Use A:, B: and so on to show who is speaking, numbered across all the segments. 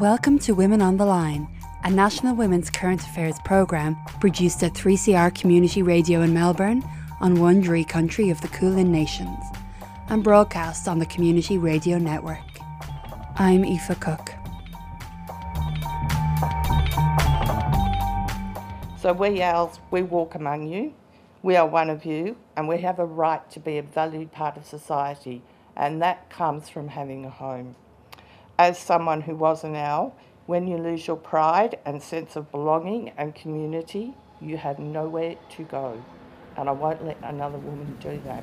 A: Welcome to Women on the Line, a national women's current affairs programme produced at 3CR Community Radio in Melbourne on Wurundjeri country of the Kulin Nations and broadcast on the Community Radio Network. I'm Aoife Cook.
B: So we owls, we walk among you. We are one of you, and we have a right to be a valued part of society, and that comes from having a home. As someone who was an owl, when you lose your pride and sense of belonging and community, you have nowhere to go. And I won't let another woman do that.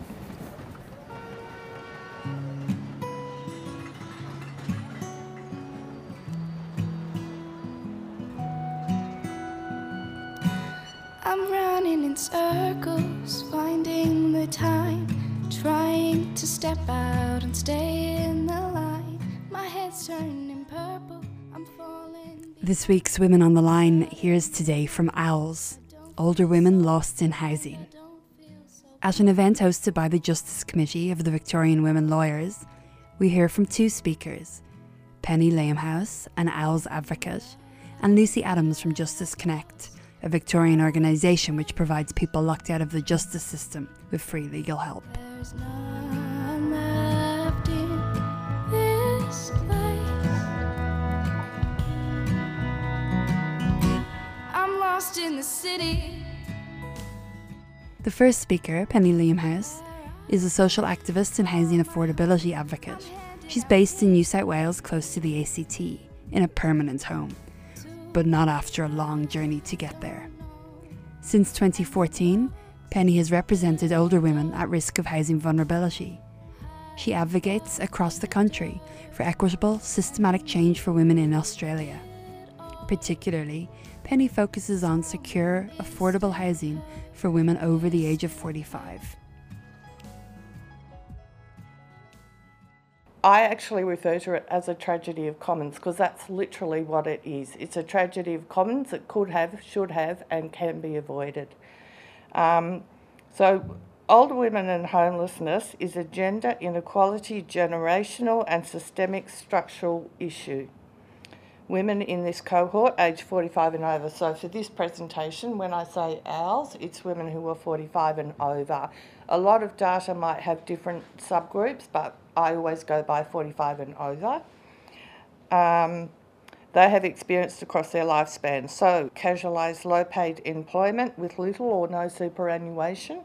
C: I'm running in circles, finding the time, trying to step out and stay in the
A: This week's Women on the Line hears today from Owls, older women lost in housing. At an event hosted by the Justice Committee of the Victorian Women Lawyers, we hear from two speakers Penny Lamehouse, an Owls advocate, and Lucy Adams from Justice Connect, a Victorian organisation which provides people locked out of the justice system with free legal help.
C: Lost in the city.
A: The first speaker, Penny Liamhouse, is a social activist and housing affordability advocate. She's based in New South Wales, close to the ACT, in a permanent home, but not after a long journey to get there. Since 2014, Penny has represented older women at risk of housing vulnerability. She advocates across the country for equitable, systematic change for women in Australia. Particularly, Penny focuses on secure, affordable housing for women over the age of 45.
B: I actually refer to it as a tragedy of commons because that's literally what it is. It's a tragedy of commons that could have, should have, and can be avoided. Um, so, older women and homelessness is a gender inequality, generational, and systemic structural issue. Women in this cohort, age 45 and over. So, for this presentation, when I say owls, it's women who are 45 and over. A lot of data might have different subgroups, but I always go by 45 and over. Um, they have experienced across their lifespan. So, casualised low paid employment with little or no superannuation,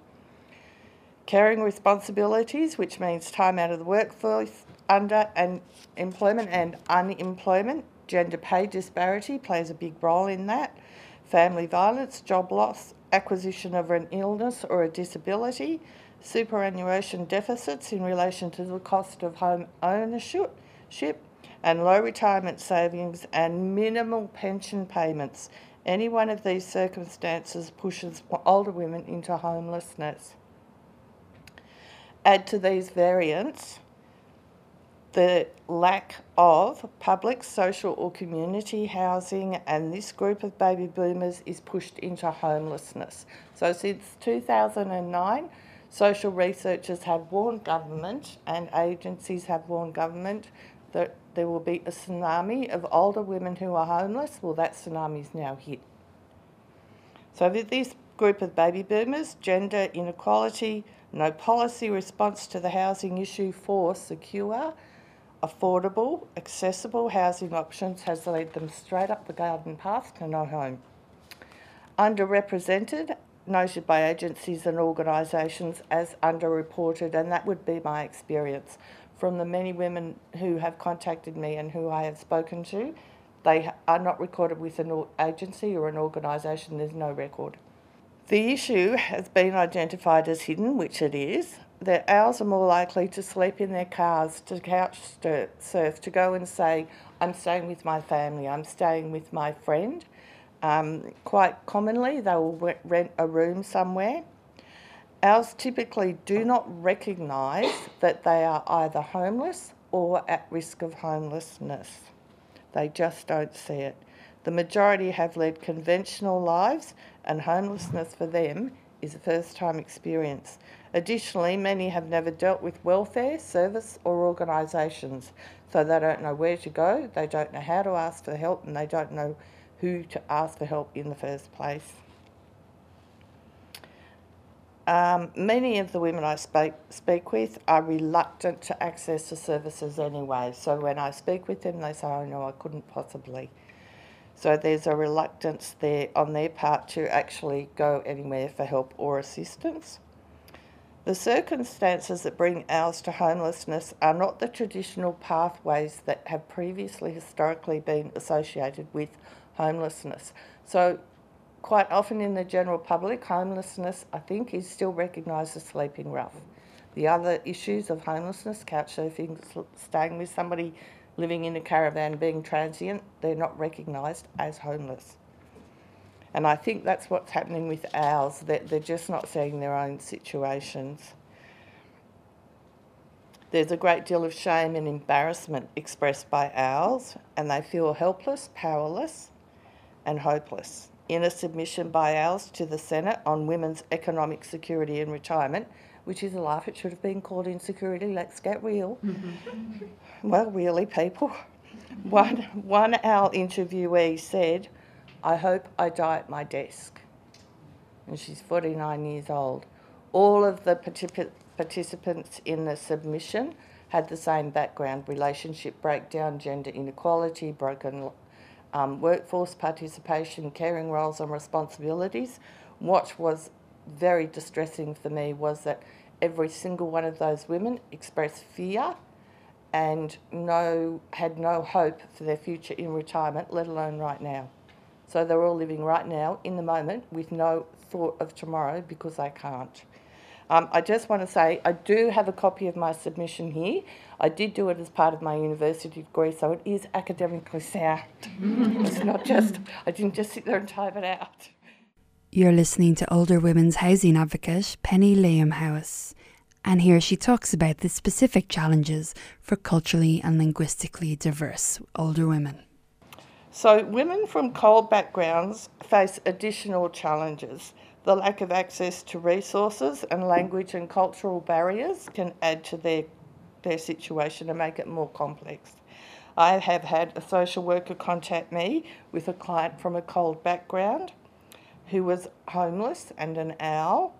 B: caring responsibilities, which means time out of the workforce, under and employment and unemployment. Gender pay disparity plays a big role in that. Family violence, job loss, acquisition of an illness or a disability, superannuation deficits in relation to the cost of home ownership, and low retirement savings and minimal pension payments. Any one of these circumstances pushes older women into homelessness. Add to these variants the lack of public, social, or community housing, and this group of baby boomers is pushed into homelessness. So, since 2009, social researchers have warned government and agencies have warned government that there will be a tsunami of older women who are homeless. Well, that tsunami is now hit. So, with this group of baby boomers, gender inequality, no policy response to the housing issue for secure, affordable, accessible housing options has led them straight up the garden path to no home. Underrepresented, noted by agencies and organisations as underreported, and that would be my experience from the many women who have contacted me and who I have spoken to. They are not recorded with an agency or an organisation, there's no record. The issue has been identified as hidden, which it is, that owls are more likely to sleep in their cars, to couch surf, to go and say, I'm staying with my family, I'm staying with my friend. Um, quite commonly, they will rent a room somewhere. Owls typically do not recognise that they are either homeless or at risk of homelessness. They just don't see it. The majority have led conventional lives, and homelessness for them is a first time experience. Additionally, many have never dealt with welfare, service, or organisations. So they don't know where to go, they don't know how to ask for help, and they don't know who to ask for help in the first place. Um, many of the women I speak, speak with are reluctant to access the services anyway. So when I speak with them, they say, oh no, I couldn't possibly. So there's a reluctance there on their part to actually go anywhere for help or assistance. The circumstances that bring owls to homelessness are not the traditional pathways that have previously historically been associated with homelessness. So quite often in the general public, homelessness, I think, is still recognised as sleeping rough. The other issues of homelessness, couch surfing, staying with somebody, living in a caravan, being transient, they're not recognised as homeless. And I think that's what's happening with owls, that they're just not seeing their own situations. There's a great deal of shame and embarrassment expressed by owls, and they feel helpless, powerless, and hopeless in a submission by owls to the Senate on women's economic security and retirement, which is a laugh. It should have been called insecurity. Let's get real. well, really, people. One, one our interviewee said, I hope I die at my desk. And she's 49 years old. All of the particip- participants in the submission had the same background relationship breakdown, gender inequality, broken um, workforce participation, caring roles and responsibilities. What was very distressing for me was that every single one of those women expressed fear and no had no hope for their future in retirement, let alone right now. So they're all living right now in the moment with no thought of tomorrow because they can't. Um, I just want to say I do have a copy of my submission here. I did do it as part of my university degree, so it is academically sound. it's not just, I didn't just sit there and type it out.
A: You're listening to older women's housing advocate Penny Liamhouse, and here she talks about the specific challenges for culturally and linguistically diverse older women.
B: So, women from CALD backgrounds face additional challenges. The lack of access to resources and language and cultural barriers can add to their, their situation and make it more complex. I have had a social worker contact me with a client from a CALD background who was homeless and an owl.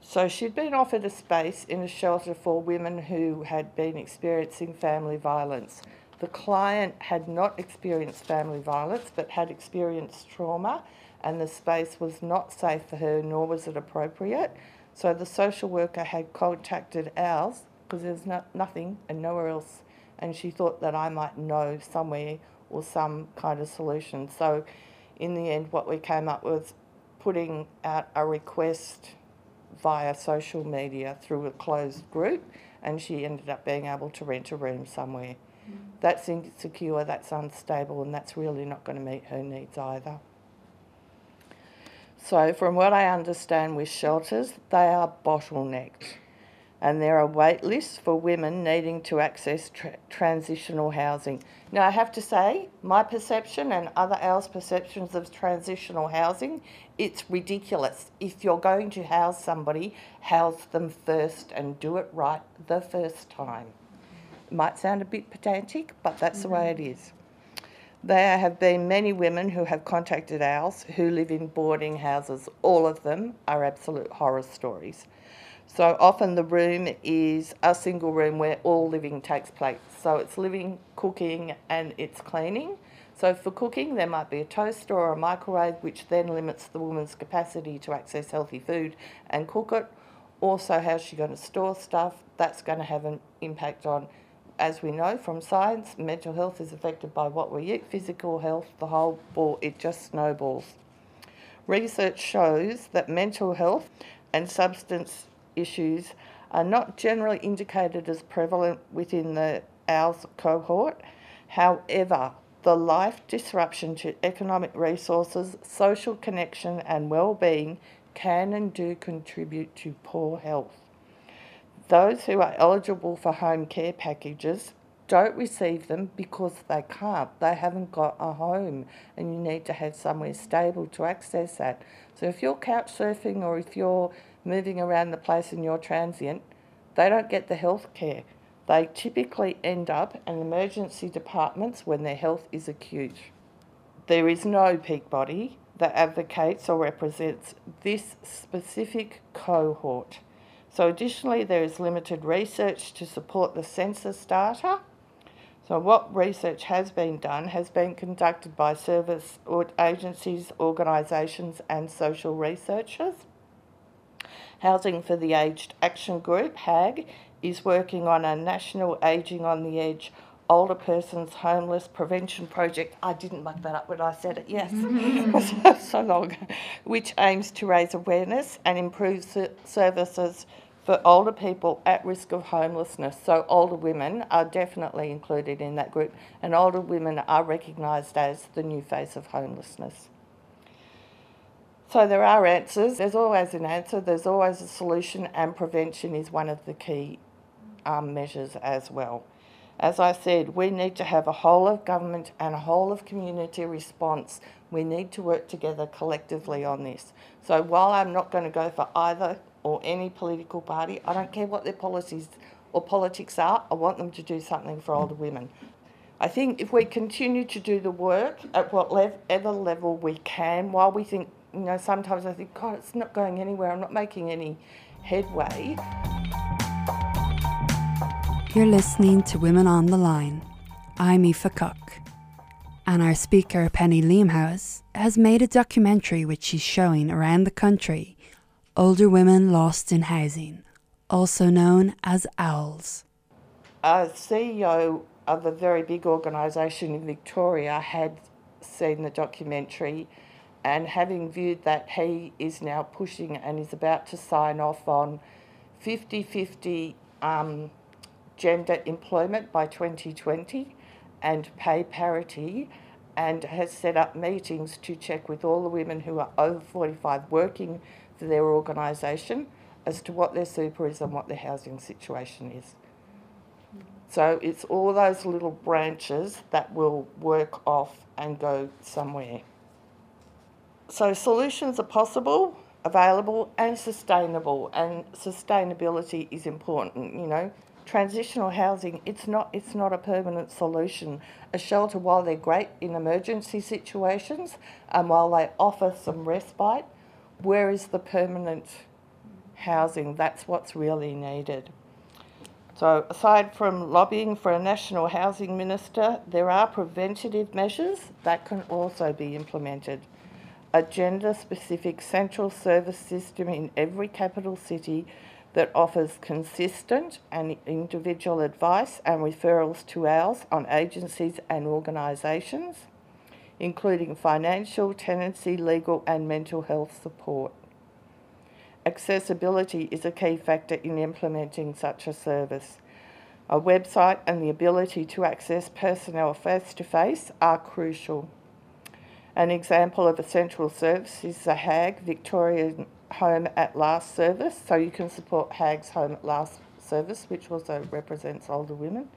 B: So she'd been offered a space in a shelter for women who had been experiencing family violence. The client had not experienced family violence but had experienced trauma and the space was not safe for her, nor was it appropriate. So the social worker had contacted owls because there was no, nothing and nowhere else, and she thought that I might know somewhere or some kind of solution. So, in the end, what we came up with putting out a request via social media through a closed group, and she ended up being able to rent a room somewhere. That's insecure, that's unstable, and that's really not going to meet her needs either. So, from what I understand with shelters, they are bottlenecked, and there are wait lists for women needing to access tra- transitional housing. Now, I have to say, my perception and other owls' perceptions of transitional housing, it's ridiculous. If you're going to house somebody, house them first and do it right the first time. It might sound a bit pedantic, but that's mm-hmm. the way it is. There have been many women who have contacted owls who live in boarding houses. All of them are absolute horror stories. So often the room is a single room where all living takes place. So it's living, cooking, and it's cleaning. So for cooking, there might be a toaster or a microwave, which then limits the woman's capacity to access healthy food and cook it. Also, how's she going to store stuff? That's going to have an impact on as we know from science, mental health is affected by what we eat, physical health, the whole ball, it just snowballs. Research shows that mental health and substance issues are not generally indicated as prevalent within the OWLS cohort. However, the life disruption to economic resources, social connection, and well-being can and do contribute to poor health. Those who are eligible for home care packages don't receive them because they can't. They haven't got a home, and you need to have somewhere stable to access that. So if you're couch surfing or if you're moving around the place and you're transient, they don't get the health care. They typically end up in emergency departments when their health is acute. There is no peak body that advocates or represents this specific cohort. So, additionally, there is limited research to support the census data. So, what research has been done has been conducted by service agencies, organisations, and social researchers. Housing for the Aged Action Group, HAG, is working on a national Ageing on the Edge older persons homeless prevention project. I didn't muck that up when I said it, yes, so long, which aims to raise awareness and improve services for older people at risk of homelessness. So, older women are definitely included in that group, and older women are recognised as the new face of homelessness. So, there are answers. There's always an answer, there's always a solution, and prevention is one of the key um, measures as well. As I said, we need to have a whole of government and a whole of community response. We need to work together collectively on this. So while I'm not going to go for either or any political party, I don't care what their policies or politics are, I want them to do something for older women. I think if we continue to do the work at whatever level we can, while we think, you know, sometimes I think, God, it's not going anywhere, I'm not making any headway.
A: You're listening to Women on the Line. I'm Aoife Cook. And our speaker, Penny Liamhouse, has made a documentary which she's showing around the country Older Women Lost in Housing, also known as OWLS.
B: A CEO of a very big organisation in Victoria had seen the documentary and having viewed that he is now pushing and is about to sign off on 50 50 um, gender employment by 2020 and pay parity and has set up meetings to check with all the women who are over 45 working their organisation as to what their super is and what their housing situation is. So it's all those little branches that will work off and go somewhere. So solutions are possible, available and sustainable and sustainability is important, you know transitional housing, it's not, it's not a permanent solution. A shelter, while they're great in emergency situations and while they offer some respite, where is the permanent housing? That's what's really needed. So, aside from lobbying for a national housing minister, there are preventative measures that can also be implemented. A gender specific central service system in every capital city that offers consistent and individual advice and referrals to OWLS on agencies and organisations, including financial, tenancy, legal, and mental health support. Accessibility is a key factor in implementing such a service. A website and the ability to access personnel face to face are crucial. An example of a central service is the HAG Victorian Home at Last service, so you can support HAG's Home at Last service, which also represents older women.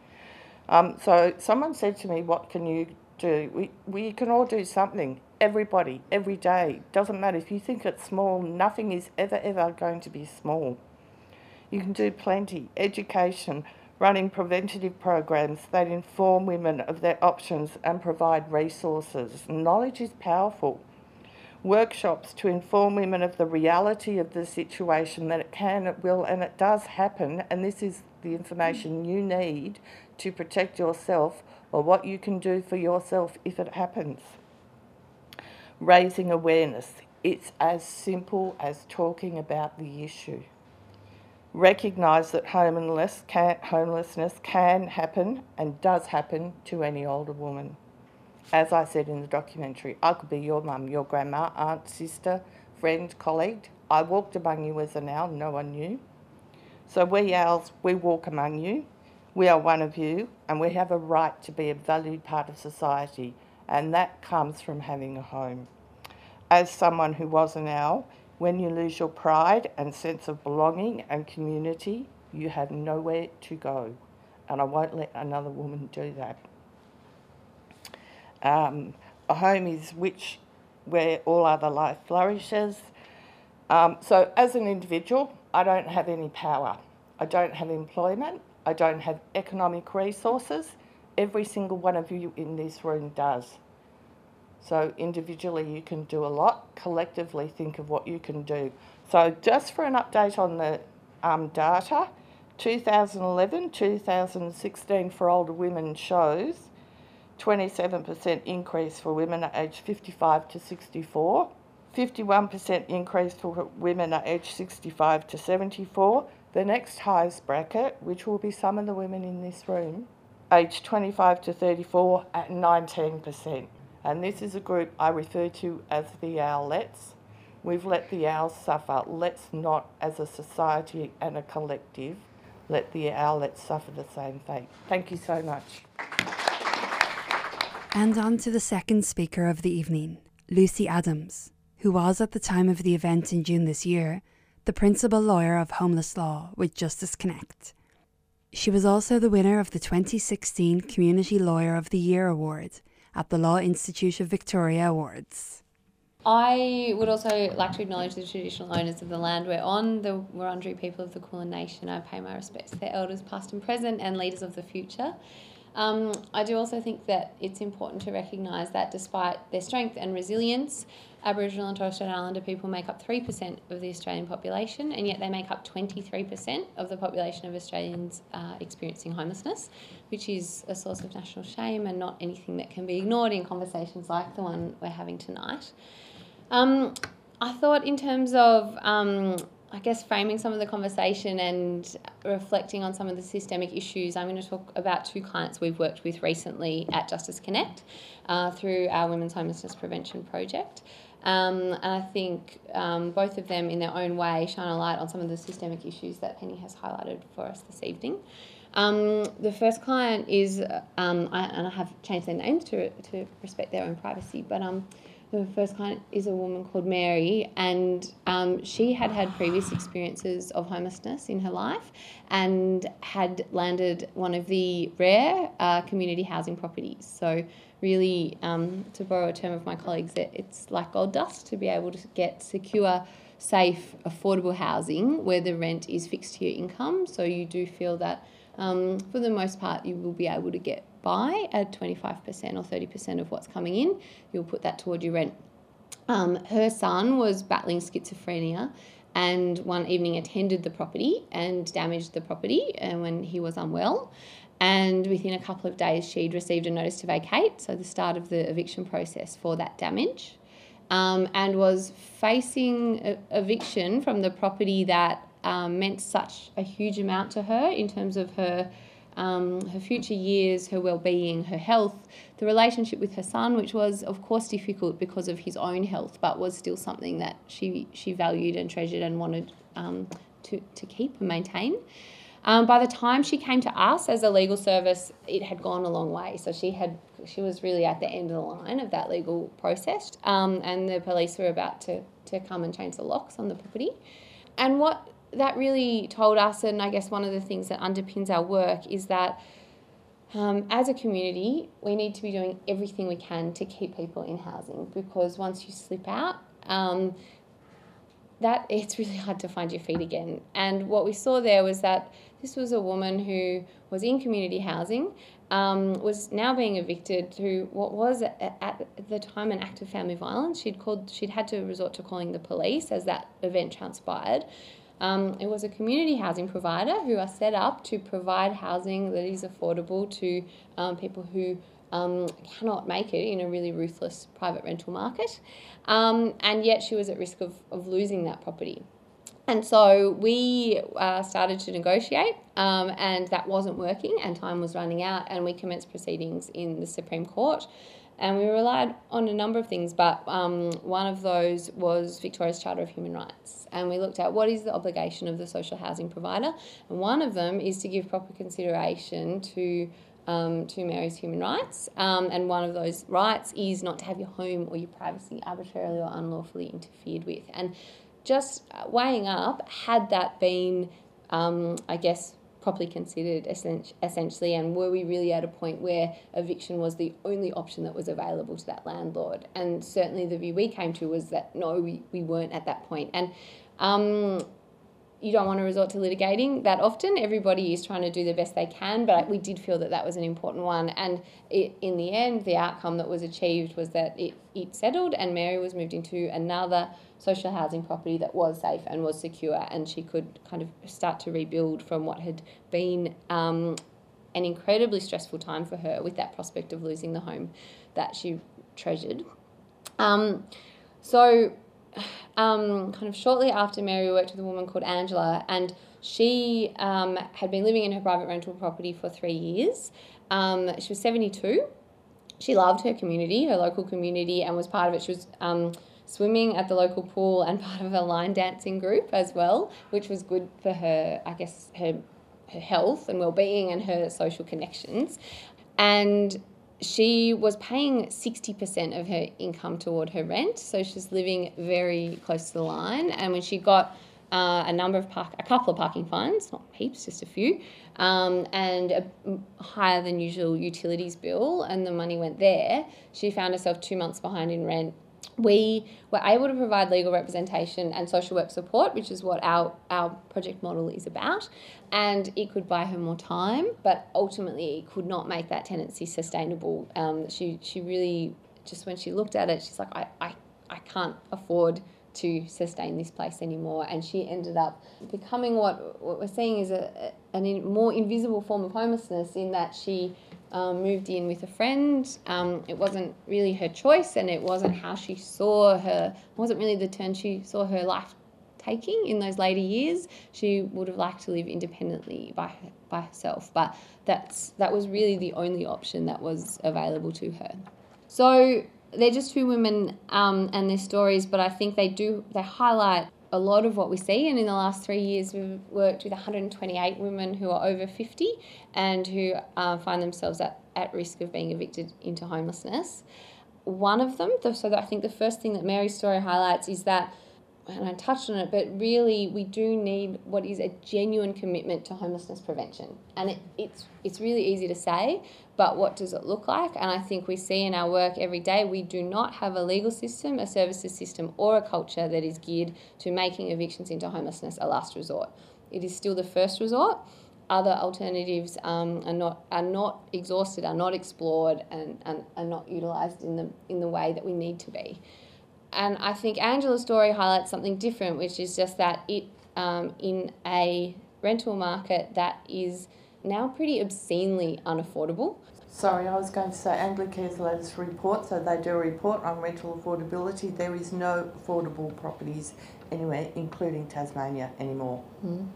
B: Um, so someone said to me, "What can you do? We we can all do something. Everybody, every day. Doesn't matter if you think it's small. Nothing is ever ever going to be small. You can do plenty. Education." Running preventative programs that inform women of their options and provide resources. Knowledge is powerful workshops to inform women of the reality of the situation that it can, it will, and it does happen. And this is the information you need to protect yourself or what you can do for yourself if it happens. Raising awareness. It's as simple as talking about the issue. Recognise that homelessness can, homelessness can happen and does happen to any older woman as I said in the documentary, I could be your mum, your grandma, aunt, sister, friend, colleague. I walked among you as an owl, no one knew. So we owls, we walk among you. We are one of you, and we have a right to be a valued part of society, and that comes from having a home. As someone who was an owl, when you lose your pride and sense of belonging and community, you have nowhere to go. And I won't let another woman do that. Um, a home is which where all other life flourishes. Um, so, as an individual, I don't have any power. I don't have employment. I don't have economic resources. Every single one of you in this room does. So individually you can do a lot, collectively think of what you can do. So just for an update on the um, data, 2011, 2016 for older women shows 27% increase for women aged 55 to 64, 51% increase for women aged 65 to 74. The next highest bracket, which will be some of the women in this room, aged 25 to 34 at 19%. And this is a group I refer to as the owlets. We've let the owls suffer. Let's not, as a society and a collective, let the owlets suffer the same fate. Thank you so much.
A: And on to the second speaker of the evening, Lucy Adams, who was at the time of the event in June this year the principal lawyer of homeless law with Justice Connect. She was also the winner of the 2016 Community Lawyer of the Year Award at the Law Institute of Victoria Awards.
D: I would also like to acknowledge the traditional owners of the land we're on, the Wurundjeri people of the Kulin Nation. I pay my respects to their elders, past and present, and leaders of the future. Um, I do also think that it's important to recognise that despite their strength and resilience, Aboriginal and Torres Strait Islander people make up 3% of the Australian population, and yet they make up 23% of the population of Australians uh, experiencing homelessness, which is a source of national shame and not anything that can be ignored in conversations like the one we're having tonight. Um, I thought, in terms of um, I guess framing some of the conversation and reflecting on some of the systemic issues, I'm going to talk about two clients we've worked with recently at Justice Connect uh, through our Women's Homelessness Prevention Project. Um, and I think um, both of them, in their own way, shine a light on some of the systemic issues that Penny has highlighted for us this evening. Um, the first client is, um, I, and I have changed their names to, to respect their own privacy, but um, the first client is a woman called Mary, and um, she had had previous experiences of homelessness in her life and had landed one of the rare uh, community housing properties. So, really, um, to borrow a term of my colleagues, it, it's like gold dust to be able to get secure, safe, affordable housing where the rent is fixed to your income. So, you do feel that. Um, for the most part, you will be able to get by at 25% or 30% of what's coming in. You'll put that toward your rent. Um, her son was battling schizophrenia and one evening attended the property and damaged the property and uh, when he was unwell. And within a couple of days, she'd received a notice to vacate, so the start of the eviction process for that damage, um, and was facing eviction from the property that um, meant such a huge amount to her in terms of her um, her future years, her well-being, her health, the relationship with her son, which was of course difficult because of his own health, but was still something that she she valued and treasured and wanted um, to to keep and maintain. Um, by the time she came to us as a legal service, it had gone a long way. So she had she was really at the end of the line of that legal process, um, and the police were about to to come and change the locks on the property. And what that really told us, and I guess one of the things that underpins our work is that um, as a community, we need to be doing everything we can to keep people in housing because once you slip out, um, that it's really hard to find your feet again. And what we saw there was that this was a woman who was in community housing, um, was now being evicted through what was at, the time an act of family violence. She'd called, she'd had to resort to calling the police as that event transpired. Um, it was a community housing provider who are set up to provide housing that is affordable to um, people who um, cannot make it in a really ruthless private rental market. Um, and yet she was at risk of, of losing that property. And so we uh, started to negotiate, um, and that wasn't working, and time was running out, and we commenced proceedings in the Supreme Court and we relied on a number of things, but um, one of those was Victoria's Charter of Human Rights. And we looked at what is the obligation of the social housing provider, and one of them is to give proper consideration to um, to Mary's human rights. Um, and one of those rights is not to have your home or your privacy arbitrarily or unlawfully interfered with. And just weighing up, had that been, um, I guess, properly considered essentially and were we really at a point where eviction was the only option that was available to that landlord? And certainly the view we came to was that no we, we weren't at that point. And um, you don't want to resort to litigating that often. Everybody is trying to do the best they can, but we did feel that that was an important one. And it, in the end, the outcome that was achieved was that it, it settled and Mary was moved into another social housing property that was safe and was secure, and she could kind of start to rebuild from what had been um, an incredibly stressful time for her with that prospect of losing the home that she treasured. Um, so um, kind of shortly after Mary worked with a woman called Angela, and she um, had been living in her private rental property for three years. Um, she was 72. She loved her community, her local community, and was part of it. She was um, swimming at the local pool and part of a line dancing group as well, which was good for her, I guess, her, her health and well-being and her social connections. And she was paying 60% of her income toward her rent, so she's living very close to the line. And when she got uh, a number of park, a couple of parking fines, not heaps, just a few, um, and a higher than usual utilities bill, and the money went there, she found herself two months behind in rent we were able to provide legal representation and social work support, which is what our, our project model is about. And it could buy her more time, but ultimately it could not make that tenancy sustainable. Um, she, she really, just when she looked at it, she's like, I, I, I can't afford to sustain this place anymore. And she ended up becoming what, what we're seeing is a, a, a more invisible form of homelessness in that she um, moved in with a friend. Um, it wasn't really her choice, and it wasn't how she saw her. wasn't really the turn she saw her life taking in those later years. She would have liked to live independently by by herself, but that's that was really the only option that was available to her. So they're just two women um, and their stories, but I think they do they highlight a lot of what we see. And in the last three years, we've worked with 128 women who are over 50 and who uh, find themselves at, at risk of being evicted into homelessness. One of them, so I think the first thing that Mary's story highlights is that and I touched on it, but really we do need what is a genuine commitment to homelessness prevention. And it, it's it's really easy to say, but what does it look like? And I think we see in our work every day we do not have a legal system, a services system, or a culture that is geared to making evictions into homelessness a last resort. It is still the first resort. Other alternatives um, are not are not exhausted, are not explored, and, and are not utilised in the in the way that we need to be and I think Angela's story highlights something different, which is just that it um, in a rental market that is now pretty obscenely unaffordable.
B: Sorry, I was going to say Anglicare's latest report, so they do a report on rental affordability. There is no affordable properties anywhere, including Tasmania, anymore.
D: Mm.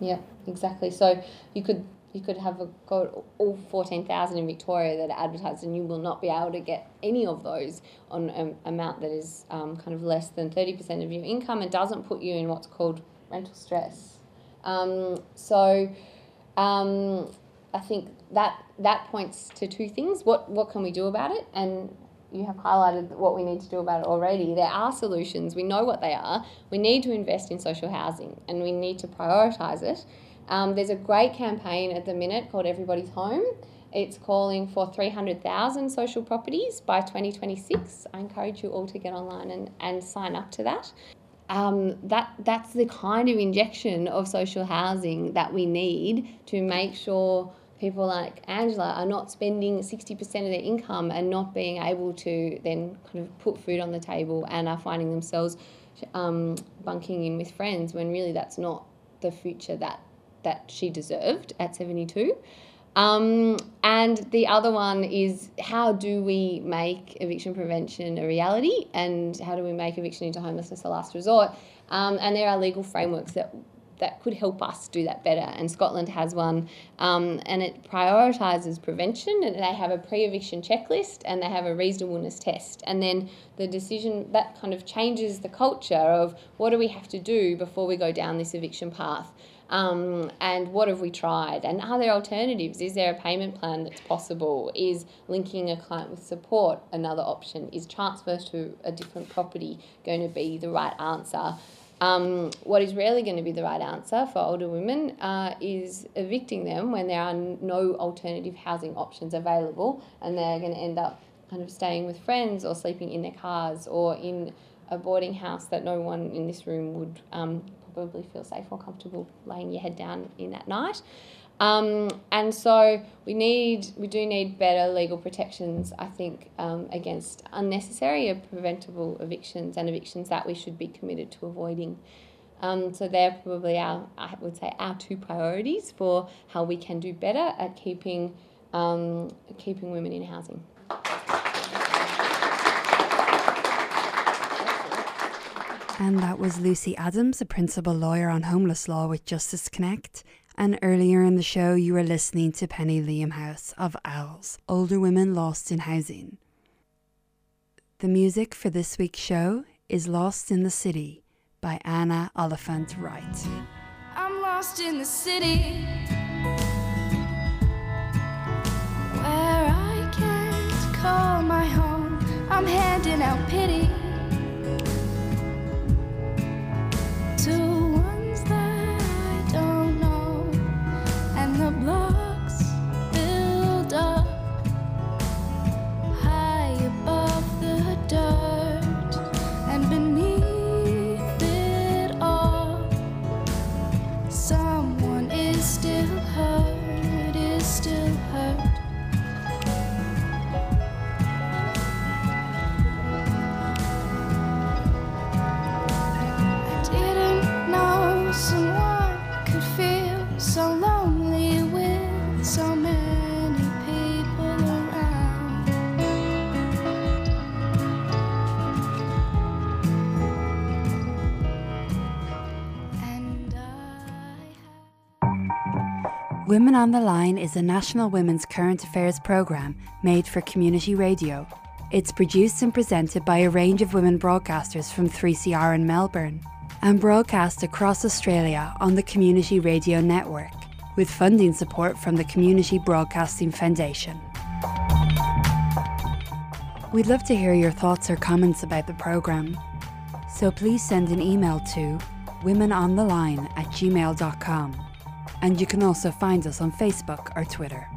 D: Yeah, exactly. So you could you could have a, got all 14,000 in Victoria that are advertised and you will not be able to get any of those on an amount that is um, kind of less than 30% of your income and doesn't put you in what's called rental stress. Um, so um, I think that that points to two things. What, what can we do about it? And you have highlighted what we need to do about it already. There are solutions. We know what they are. We need to invest in social housing and we need to prioritise it. Um, there's a great campaign at the minute called Everybody's Home. It's calling for 300,000 social properties by 2026. I encourage you all to get online and, and sign up to that. Um, that that's the kind of injection of social housing that we need to make sure people like Angela are not spending 60% of their income and not being able to then kind of put food on the table and are finding themselves um, bunking in with friends when really that's not the future that that she deserved at 72. Um, and the other one is how do we make eviction prevention a reality and how do we make eviction into homelessness a last resort? Um, and there are legal frameworks that that could help us do that better. And Scotland has one, um, and it prioritises prevention. And they have a pre-eviction checklist, and they have a reasonableness test. And then the decision that kind of changes the culture of what do we have to do before we go down this eviction path. Um, and what have we tried? And are there alternatives? Is there a payment plan that's possible? Is linking a client with support another option? Is transfer to a different property going to be the right answer? Um, what is rarely going to be the right answer for older women uh, is evicting them when there are no alternative housing options available, and they're going to end up kind of staying with friends or sleeping in their cars or in a boarding house that no one in this room would um, probably feel safe or comfortable laying your head down in at night. Um, and so we need, we do need better legal protections, I think, um, against unnecessary or preventable evictions and evictions that we should be committed to avoiding. Um, so they're probably our, I would say, our two priorities for how we can do better at keeping, um, keeping women in housing.
A: And that was Lucy Adams, a principal lawyer on homeless law with Justice Connect. And earlier in the show, you were listening to Penny Liamhouse of Owls, Older Women Lost in Housing. The music for this week's show is Lost in the City by Anna Oliphant Wright.
C: I'm lost in the city where I can't call my home. I'm handing out pity.
A: to Women on the Line is a national women's current affairs programme made for community radio. It's produced and presented by a range of women broadcasters from 3CR in Melbourne and broadcast across Australia on the Community Radio Network with funding support from the Community Broadcasting Foundation. We'd love to hear your thoughts or comments about the programme, so please send an email to womenontheline at gmail.com and you can also find us on Facebook or Twitter.